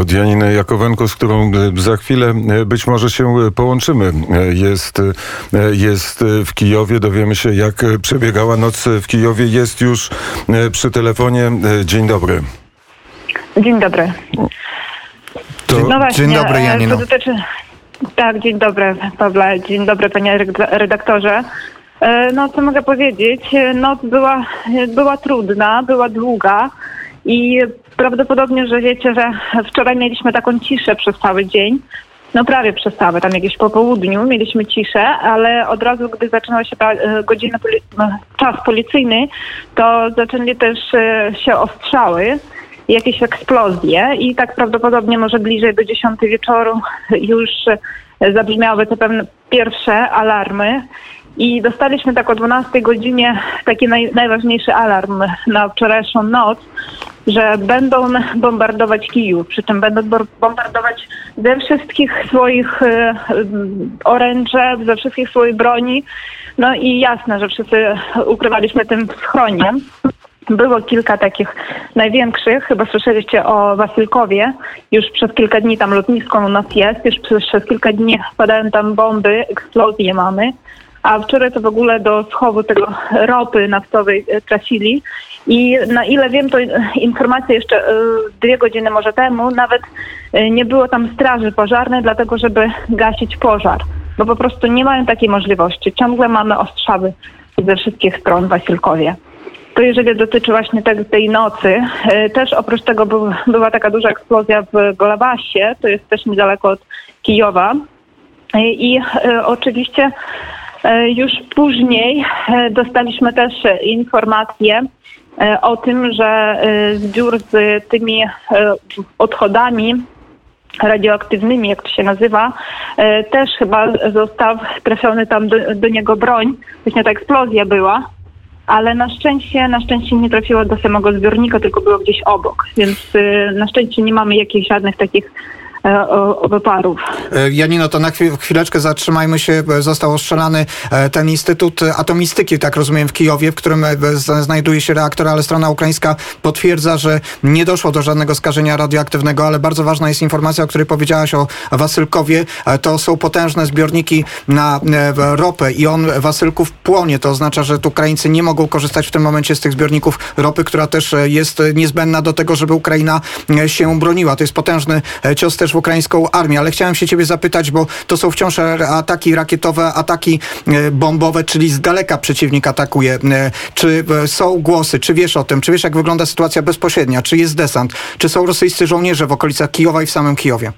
od Janiny Jakowenko, z którą za chwilę być może się połączymy. Jest, jest w Kijowie, dowiemy się jak przebiegała noc w Kijowie. Jest już przy telefonie. Dzień dobry. Dzień dobry. To... No właśnie, Dzień dobry, e, Janino. Dotyczy... Tak, dzień dobry Pawle, dzień dobry panie redaktorze. E, No co mogę powiedzieć, E, noc była, była trudna, była długa i prawdopodobnie, że wiecie, że wczoraj mieliśmy taką ciszę przez cały dzień. No prawie przez cały, tam jakieś po południu mieliśmy ciszę, ale od razu, gdy zaczynała się ta e, godzina, czas policyjny, to zaczęli też e, się ostrzały jakieś eksplozje i tak prawdopodobnie może bliżej do 10 wieczoru już e, zabrzmiały te pewne pierwsze alarmy i dostaliśmy tak o 12 godzinie taki naj, najważniejszy alarm na wczorajszą noc, że będą bombardować Kijów, przy czym będą bombardować ze wszystkich swoich e, m, oręże, ze wszystkich swoich broni. No i jasne, że wszyscy ukrywaliśmy tym schronie. Było kilka takich największych, chyba słyszeliście o Wasilkowie. Już przez kilka dni tam lotnisko u nas jest, już przez kilka dni padają tam bomby, eksplozje mamy. A wczoraj to w ogóle do schowu tego ropy naftowej e, trafili. I na ile wiem, to informacje jeszcze e, dwie godziny może temu, nawet e, nie było tam straży pożarnej, dlatego żeby gasić pożar. Bo po prostu nie mają takiej możliwości. Ciągle mamy ostrzały ze wszystkich stron w Wasilkowie. To jeżeli dotyczy właśnie te, tej nocy, też oprócz tego był, była taka duża eksplozja w Golabasie, to jest też niedaleko od Kijowa. I e, oczywiście już później e, dostaliśmy też e, informacje e, o tym, że e, zbiór z tymi e, odchodami radioaktywnymi, jak to się nazywa, e, też chyba został trafiony tam do, do niego broń. Właśnie ta eksplozja była ale na szczęście, na szczęście nie trafiło do samego zbiornika, tylko było gdzieś obok, więc na szczęście nie mamy jakichś żadnych takich e, wyparów. E, Janino, to na chwi- chwileczkę zatrzymajmy się. E, Został ostrzelany e, ten Instytut Atomistyki, tak rozumiem, w Kijowie, w którym e, znajduje się reaktor, ale strona ukraińska potwierdza, że nie doszło do żadnego skażenia radioaktywnego, ale bardzo ważna jest informacja, o której powiedziałaś o Wasylkowie. E, To są potężne zbiorniki na e, ropę i on, Wasylków, płonie. To oznacza, że Ukraińcy nie mogą korzystać w tym momencie z tych zbiorników ropy, która też e, jest e, niezbędna do tego, żeby Ukraina e, się broniła. To jest potężny e, cios też ukraińską armię, ale chciałem się ciebie zapytać, bo to są wciąż ataki rakietowe, ataki e, bombowe, czyli z daleka przeciwnik atakuje. E, Czy e, są głosy, czy wiesz o tym, czy wiesz jak wygląda sytuacja bezpośrednia, czy jest desant, czy są rosyjscy żołnierze w okolicach Kijowa i w samym Kijowie?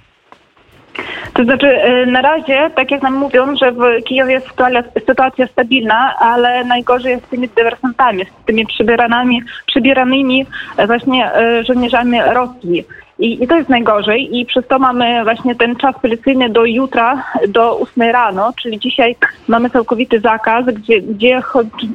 To znaczy, y, na razie, tak jak nam mówią, że w Kijowie jest sytuacja, stabilna, ale najgorzej jest z tymi dywersantami, z tymi przybieranymi, przybieranymi e, właśnie e, żołnierzami Rosji. I, I to jest najgorzej i przez to mamy właśnie ten czas policyjny do jutra, do 8 rano, czyli dzisiaj mamy całkowity zakaz, gdzie, gdzie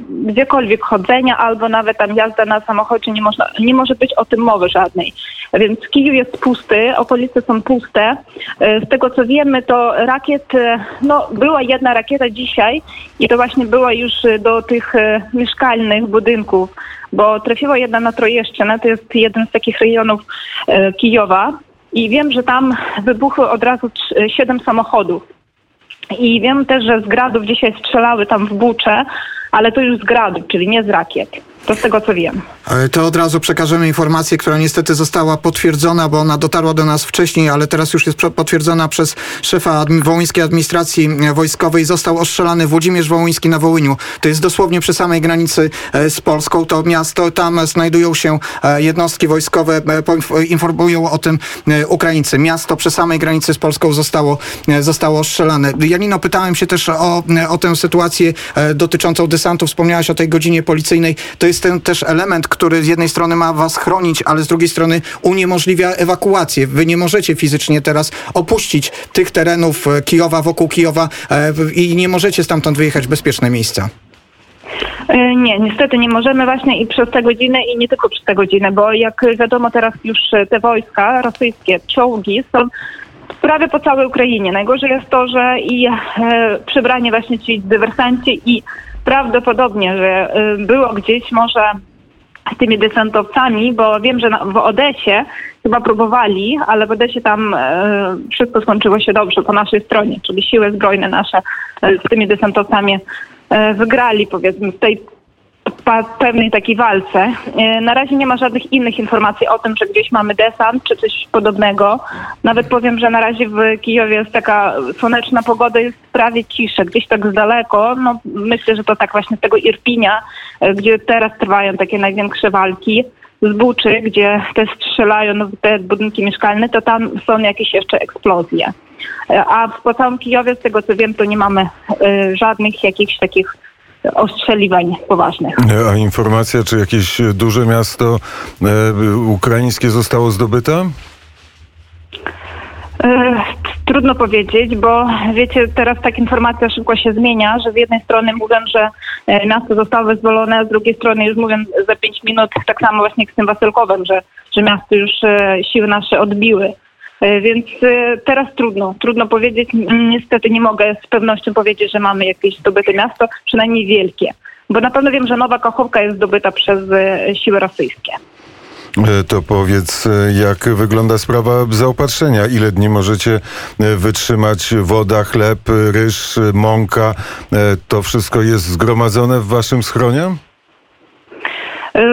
gdziekolwiek chodzenia albo nawet tam jazda na samochodzie nie, można, nie może być o tym mowy żadnej. Więc Kijów jest pusty, okolice są puste. E, Z tego co wiemy, to rakiet, e, no była jedna rakieta dzisiaj i to właśnie była już e, do tych e, mieszkalnych budynków, bo trafiła jedna na Trojeszczynę, to jest jeden z takich rejonów Kijowa i wiem, że tam wybuchły od razu siedem samochodów. I wiem też, że z gradów dzisiaj strzelały tam w Bucze, ale to już z gradów, czyli nie z rakiet. To z tego co wiem. E, To od razu przekażemy informację, która niestety została potwierdzona, bo ona dotarła do nas wcześniej, ale teraz już jest potwierdzona przez szefa wołyńskiej administracji e, wojskowej. Został ostrzelany Włodzimierz Wołyński na Wołyniu. To jest dosłownie przy samej granicy e, z Polską. To miasto, tam znajdują się jednostki wojskowe, informują o tym Ukraińcy. Miasto przy samej granicy z Polską zostało, zostało ostrzelane. Janino, pytałem się też o, o tę sytuację dotyczącą desantu. Wspomniałaś o tej godzinie policyjnej. To jest ten też element, który z jednej strony ma was chronić, ale z drugiej strony uniemożliwia ewakuację. Wy nie możecie fizycznie teraz opuścić tych terenów e, Kijowa, wokół Kijowa e, i nie możecie stamtąd wyjechać w bezpieczne miejsca. E, Nie, niestety nie możemy właśnie i przez tę godzinę i nie tylko przez tę godzinę, bo jak wiadomo teraz już te wojska rosyjskie, czołgi są prawie po całej Ukrainie. Najgorzej jest to, że i e, przybranie właśnie ci dywersanci i prawdopodobnie, że e, było gdzieś może z tymi desantowcami, bo wiem, że w Odesie chyba próbowali, ale w Odesie tam e, wszystko skończyło się dobrze po naszej stronie, czyli siły zbrojne nasze e, z tymi desantowcami wygrali powiedzmy w tej pewnej takiej walce. E, Na razie nie ma żadnych innych informacji o tym, że gdzieś mamy desant czy coś podobnego. Nawet powiem, że na razie w Kijowie jest taka słoneczna pogoda, jest prawie cisza, gdzieś tak z daleko. No, myślę, że to tak właśnie z tego Irpinia, e, gdzie teraz trwają takie największe walki z Buczy, gdzie te strzelają w te budynki mieszkalne, to tam są jakieś jeszcze eksplozje. E, A po całym Kijowie, z tego co wiem, to nie mamy żadnych jakichś takich ostrzeliwań poważnych. E, A informacja, czy jakieś duże miasto e, ukraińskie zostało zdobyte? E, Trudno powiedzieć, bo wiecie, teraz tak informacja szybko się zmienia, że z jednej strony mówią, że miasto zostało wyzwolone, a z drugiej strony już mówią za pięć minut, tak samo właśnie z tym Wasilkowem, że, że miasto już siły nasze odbiły. E, Więc e, teraz trudno, trudno powiedzieć. Niestety nie mogę z pewnością powiedzieć, że mamy jakieś zdobyte miasto, przynajmniej wielkie. Bo na pewno wiem, że Nowa Kachowka jest zdobyta przez e, siły rosyjskie. To powiedz, jak wygląda sprawa zaopatrzenia? Ile dni możecie wytrzymać woda, chleb, ryż, mąka? To wszystko jest zgromadzone w waszym schronie?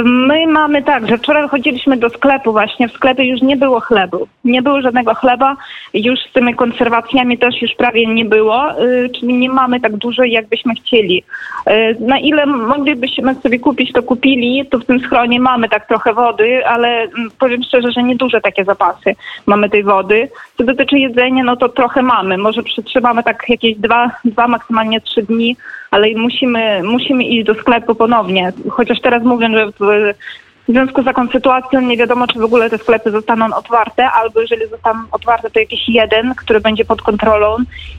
My mamy tak, że wczoraj chodziliśmy do sklepu właśnie, w sklepie już nie było chlebu. Nie było żadnego chleba, już z tymi konserwacjami też już prawie nie było, y, czyli nie mamy tak dużo, jakbyśmy chcieli. Y, Na ile moglibyśmy sobie kupić, to kupili, to w tym schronie mamy tak trochę wody, ale mm, powiem szczerze, że nieduże takie zapasy mamy tej wody. Co dotyczy jedzenia, no to trochę mamy. Może przetrzymamy tak jakieś dwa, dwa maksymalnie trzy dni, ale musimy, musimy iść do sklepu ponownie. Chociaż teraz mówię, że w, w związku z taką sytuacją nie wiadomo, czy w ogóle te sklepy zostaną otwarte, albo jeżeli zostaną otwarte, to jakiś jeden, który będzie pod kontrolą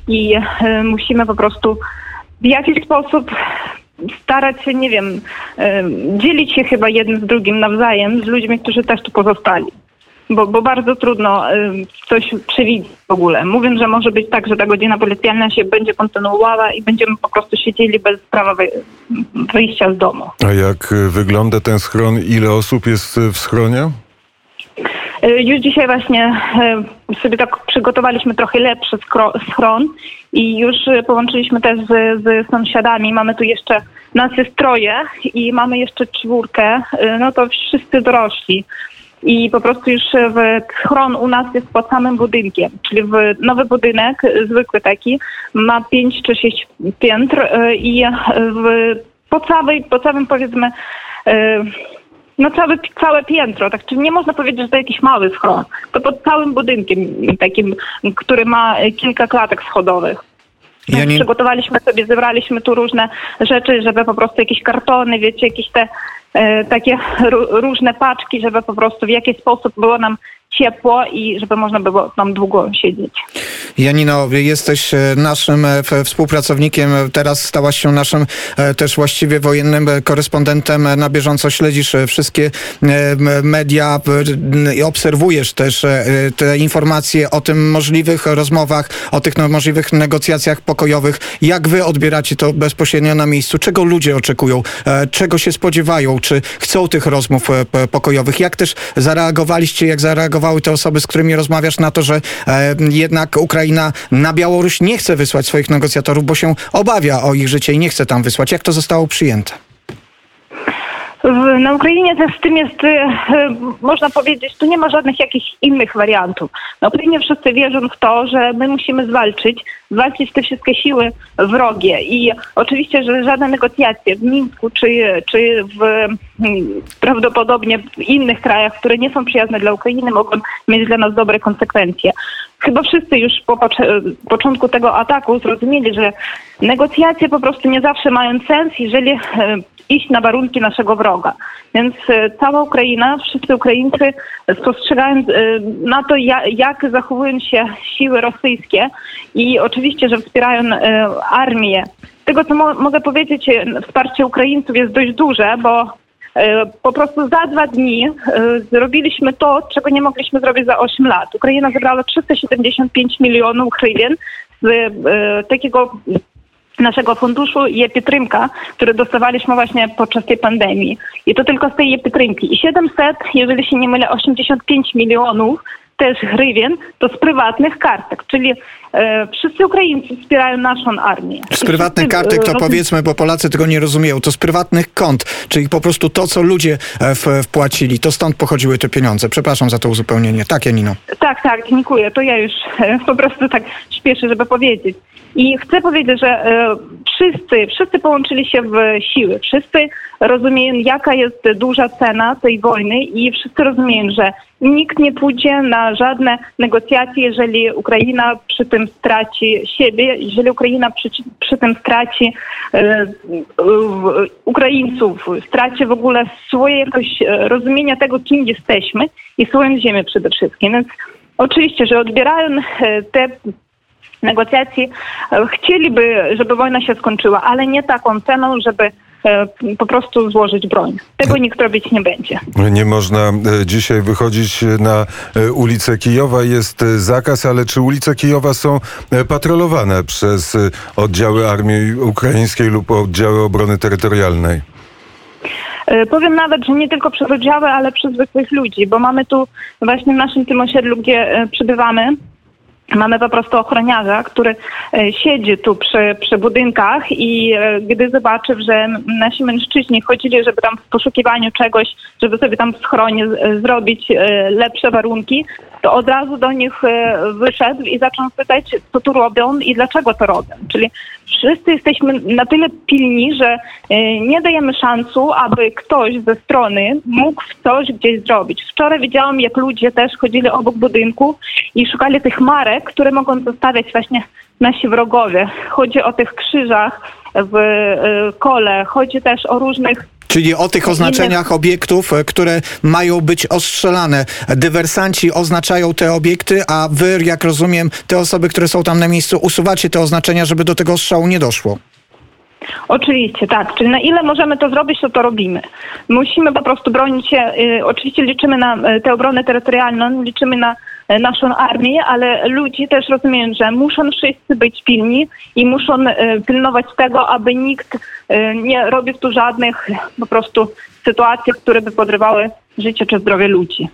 i e, musimy po prostu w jakiś sposób starać się, nie wiem, e, dzielić się chyba jednym z drugim nawzajem z ludźmi, którzy też tu pozostali. Bo, bo bardzo trudno y, coś przewidzieć w ogóle. Mówię, że może być tak, że ta godzina policjalna się będzie kontynuowała i będziemy po prostu siedzieli bez prawa wy, wyjścia z domu. A jak e, wygląda ten schron? Ile osób jest e, w schronie? Y, Już dzisiaj właśnie y, sobie tak przygotowaliśmy trochę lepszy schron i już y, połączyliśmy też z, z sąsiadami. Mamy tu jeszcze, nas jest troje i mamy jeszcze czwórkę, y, no to wszyscy dorośli. I po prostu już w schron u nas jest pod samym budynkiem, czyli w nowy budynek, y, zwykły taki, ma pięć czy sześć piętr y, i w, po, całej, po całym powiedzmy no całe, całe piętro, tak czyli nie można powiedzieć, że to jakiś mały schron. To pod całym budynkiem takim, który ma e, kilka klatek schodowych. Ja nie- Przygotowaliśmy sobie, zebraliśmy tu różne rzeczy, żeby po prostu jakieś kartony, wiecie, jakieś te e, takie ró- różne paczki, żeby po prostu w jakiś sposób było nam ciepło i żeby można było tam długo siedzieć. Janino, jesteś e, naszym e, współpracownikiem, e, teraz stałaś się naszym też właściwie wojennym korespondentem. Na bieżąco śledzisz wszystkie media i obserwujesz też te informacje o tym możliwych rozmowach, o tych no, możliwych negocjacjach pokojowych. Jak wy odbieracie to bezpośrednio na miejscu? Czego ludzie oczekują? Czego się spodziewają? Czy chcą tych rozmów pokojowych? Jak też zareagowaliście, jak te osoby, z którymi rozmawiasz na to, że e, jednak Ukraina na Białoruś nie chce wysłać swoich negocjatorów, bo się obawia o ich życie i nie chce tam wysłać. Jak to zostało przyjęte? Na Ukrainie z tym jest, e, e, można powiedzieć, tu nie ma żadnych jakichś innych wariantów. Na Ukrainie wszyscy wierzą w to, że my musimy zwalczyć, zwalczyć te wszystkie siły wrogie. I oczywiście, że żadne negocjacje w Mińsku czy, czy w, mm, prawdopodobnie w innych krajach, które nie są przyjazne dla Ukrainy, mogą mieć dla nas dobre konsekwencje. Chyba wszyscy już po pocz- początku tego ataku zrozumieli, że negocjacje po prostu nie zawsze mają sens, jeżeli e, iść na warunki naszego wroga. Więc e, cała Ukraina, wszyscy Ukraińcy spostrzegają e, na to, ja, jak zachowują się siły rosyjskie i oczywiście, że wspierają e, armię. Tego, co mo- mogę powiedzieć, wsparcie Ukraińców jest dość duże, bo po prostu za dwa dni zrobiliśmy to, czego nie mogliśmy zrobić za 8 lat. Ukraina zebrała 375 milionów hrywien z takiego naszego funduszu je Pietrinka, który dostawaliśmy właśnie podczas tej pandemii. I to tylko z tej je Pietrinki. I 700, jeżeli się nie mylę, 85 milionów też hrywien, to z prywatnych kartek, czyli wszyscy Ukraińcy wspierają naszą armię. Z prywatnych wszyscy, kartek to e, powiedzmy, bo Polacy tego nie rozumieją, to z prywatnych kont, czyli po prostu to, co ludzie e, w, wpłacili, to stąd pochodziły te pieniądze. Przepraszam za to uzupełnienie. Tak, Janino. Tak, tak, dziękuję. To ja już e, po prostu tak śpieszę, żeby powiedzieć. I chcę powiedzieć, że e, wszyscy, wszyscy połączyli się w siły. Wszyscy rozumieją, jaka jest duża cena tej wojny i wszyscy rozumieją, że nikt nie pójdzie na żadne negocjacje, jeżeli Ukraina przy tym straci siebie, jeżeli Ukraina przy, przy tym straci e, e, Ukraińców, straci w ogóle swoje jakoś e, rozumienia tego, kim jesteśmy i swoją ziemię przede wszystkim. Więc oczywiście, że odbierają e, te negocjacje, e, chcieliby, żeby wojna się skończyła, ale nie taką ceną, żeby po prostu złożyć broń. Tego nikt robić nie będzie. Nie można e, dzisiaj wychodzić na e, ulicę Kijowa. Jest e, zakaz, ale czy ulice Kijowa są e, patrolowane przez e, oddziały armii ukraińskiej lub oddziały obrony terytorialnej? E, Powiem nawet, że nie tylko przez oddziały, ale przez zwykłych ludzi, bo mamy tu właśnie w naszym tym osiedlu, gdzie e, przybywamy, Mamy po prostu ochroniarza, który e, siedzi tu przy, przy budynkach i e, gdy zobaczył, że nasi mężczyźni chodzili, żeby tam w poszukiwaniu czegoś, żeby sobie tam w schronie zrobić e, lepsze warunki, to od razu do nich wyszedł i zaczął pytać, co tu robią i dlaczego to robią. Czyli wszyscy jesteśmy na tyle pilni, że nie dajemy szansu, aby ktoś ze strony mógł coś gdzieś zrobić. Wczoraj widziałam, jak ludzie też chodzili obok budynku i szukali tych marek, które mogą zostawiać właśnie nasi wrogowie. Chodzi o tych krzyżach w e, kole, chodzi też o różnych Czyli o tych oznaczeniach obiektów, e, które mają być ostrzelane. Dywersanci oznaczają te obiekty, a wy, jak rozumiem, te osoby, które są tam na miejscu, usuwacie te oznaczenia, żeby do tego ostrzału nie doszło. Oczywiście, tak. Czyli na ile możemy to zrobić, to to robimy. Musimy po prostu bronić się. Y, oczywiście liczymy na y, tę obronę terytorialną, liczymy na naszą armię, ale ludzie też rozumieją, że muszą wszyscy być pilni i muszą y, pilnować tego, aby nikt y, nie robił tu żadnych po prostu sytuacji, które by podrywały życie czy zdrowie ludzi.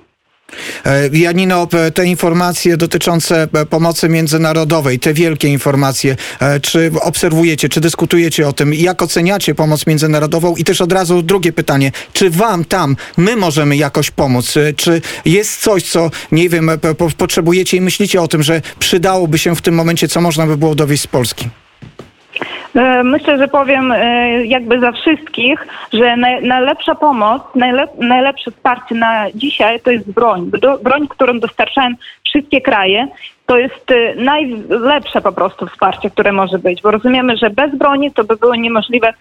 E, Janino, p- te informacje dotyczące e, pomocy międzynarodowej, te wielkie informacje, e, czy obserwujecie, czy dyskutujecie o tym, jak oceniacie pomoc międzynarodową? I też od razu drugie pytanie, czy wam tam, my możemy jakoś pomóc? E, Czy jest coś, co, nie wiem, e, po- potrzebujecie i myślicie o tym, że przydałoby się w tym momencie, co można by było dowieść z Polski? E, Myślę, że powiem e, jakby za wszystkich, że naj, najlepsza pomoc, najlep, najlepsze wsparcie na dzisiaj to jest broń. Broń, którą dostarczają wszystkie kraje, to jest e, najlepsze po prostu wsparcie, które może być, bo rozumiemy, że bez broni to by było niemożliwe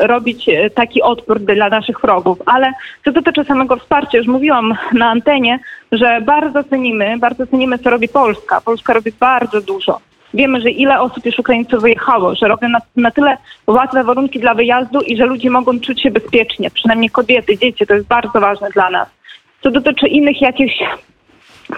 robić taki odpór dla naszych wrogów. Ale co dotyczy samego wsparcia, już mówiłam na antenie, że bardzo cenimy, bardzo cenimy, co robi Polska. Polska robi bardzo dużo. Wiemy, że ile osób już Ukraińców wyjechało, że robią na, na tyle łatwe warunki dla wyjazdu i że ludzie mogą czuć się bezpiecznie, przynajmniej kobiety, dzieci, to jest bardzo ważne dla nas. Co dotyczy innych jakichś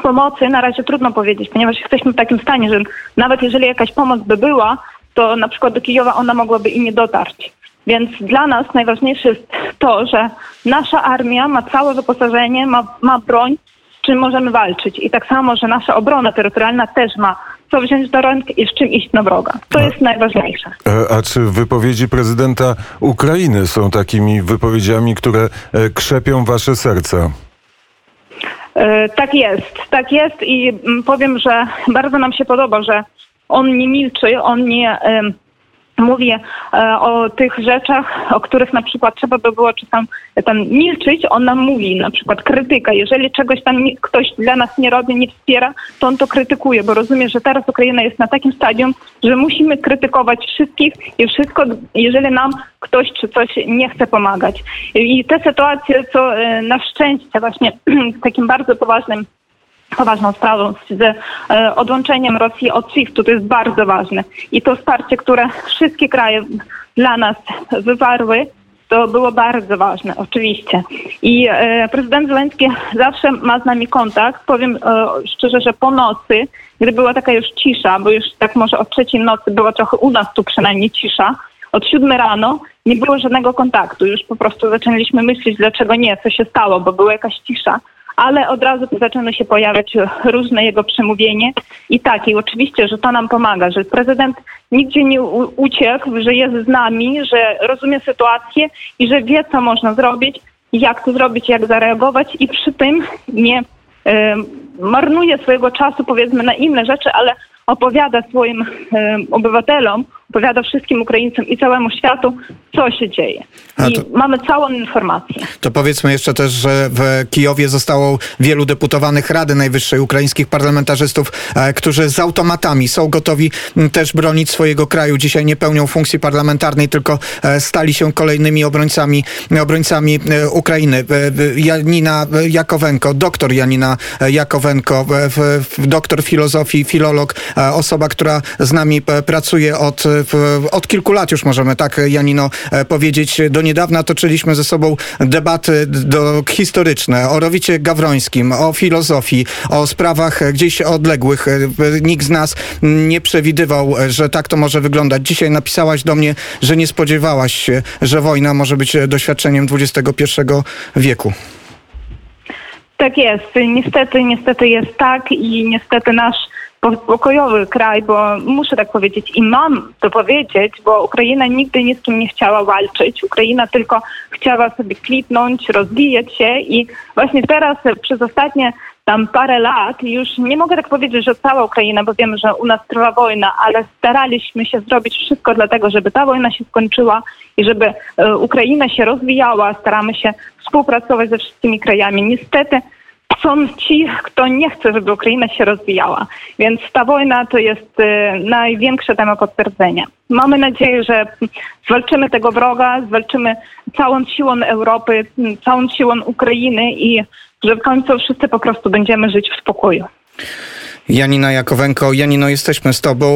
pomocy, na razie trudno powiedzieć, ponieważ jesteśmy w takim stanie, że nawet jeżeli jakaś pomoc by była, to na przykład do Kijowa ona mogłaby i nie dotarć. Więc dla nas najważniejsze jest to, że nasza armia ma całe wyposażenie, ma, ma broń, czym możemy walczyć. I tak samo, że nasza obrona terytorialna też ma co wziąć do rąk i z czym iść na wroga. To jest najważniejsze. E, A czy wypowiedzi prezydenta Ukrainy są takimi wypowiedziami, które e, krzepią wasze serca? E, Tak jest, tak jest i mm, powiem, że bardzo nam się podoba, że on nie milczy, on nie em, mówi e, o tych rzeczach, o których na przykład trzeba by było czy tam, tam milczyć, on nam mówi, na przykład krytyka. Jeżeli czegoś tam nie, ktoś dla nas nie robi, nie wspiera, to on to krytykuje, bo rozumie, że teraz Ukraina jest na takim stadium, że musimy krytykować wszystkich i wszystko, jeżeli nam ktoś czy coś nie chce pomagać. I te sytuacje, co e, na szczęście właśnie takim bardzo poważnym poważną sprawą z e, odłączeniem Rosji od SWIFT-u. To jest bardzo ważne. I to wsparcie, które wszystkie kraje dla nas wywarły, To było bardzo ważne, oczywiście. I e, prezydent Zelenski zawsze ma z nami kontakt. Powiem e, szczerze, że po nocy, gdy była taka już cisza, bo już tak może o trzeciej nocy była trochę u nas tu przynajmniej cisza, od siódmej rano nie było żadnego kontaktu. Już po prostu zaczęliśmy myśleć, dlaczego nie, co się stało, bo była jakaś cisza. Ale od razu zaczęły się pojawiać różne jego przemówienie. I tak, i oczywiście, że to nam pomaga, że prezydent nigdzie nie uciekł, że jest z nami, że rozumie sytuację i że wie, co można zrobić, jak to zrobić, jak zareagować i przy tym nie em, marnuje swojego czasu powiedzmy na inne rzeczy, ale opowiada swoim em, obywatelom, opowiada wszystkim Ukraińcom i całemu światu, co się dzieje. I to- mamy całą informację. To powiedzmy jeszcze też, że w Kijowie zostało wielu deputowanych Rady Najwyższej ukraińskich parlamentarzystów, e, którzy z automatami są gotowi też bronić swojego kraju. Dzisiaj nie pełnią funkcji parlamentarnej, tylko e, stali się kolejnymi obrońcami, obrońcami e, Ukrainy. Janina Jakowenko, doktor Janina Jakowenko, doktor filozofii, filolog, osoba, która z nami pracuje od, od kilku lat już możemy tak, e, Janino, e, powiedzieć. Do niedawna toczyliśmy ze sobą debaty do, historyczne o Rowicie Gawrońskim, o filozofii, o sprawach gdzieś odległych. E, Nikt z nas nie przewidywał, że tak to może wyglądać. Dzisiaj napisałaś do mnie, że nie spodziewałaś się, że wojna może być doświadczeniem XXI wieku. Tak jest. Niestety, niestety jest tak i niestety nasz pokojowy kraj, bo muszę tak powiedzieć i mam to powiedzieć, bo Ukraina nigdy ni z kim nie chciała walczyć. Ukraina tylko chciała sobie klipnąć, rozwijać się i właśnie teraz przez ostatnie tam parę lat, już nie mogę tak powiedzieć, że cała Ukraina, bo wiemy, że u nas trwa wojna, ale staraliśmy się zrobić wszystko dlatego, żeby ta wojna się skończyła i żeby e, Ukraina się rozwijała. Staramy się współpracować ze wszystkimi krajami. Niestety są ci, kto nie chce, żeby Ukraina się rozwijała. Więc ta wojna to jest e, największe temat potwierdzenia. Mamy nadzieję, że zwalczymy tego wroga, zwalczymy całą siłą Europy, całą siłą Ukrainy i że w końcu wszyscy po prostu będziemy żyć w spokoju. Janina Jakowenko, Janino, jesteśmy z tobą.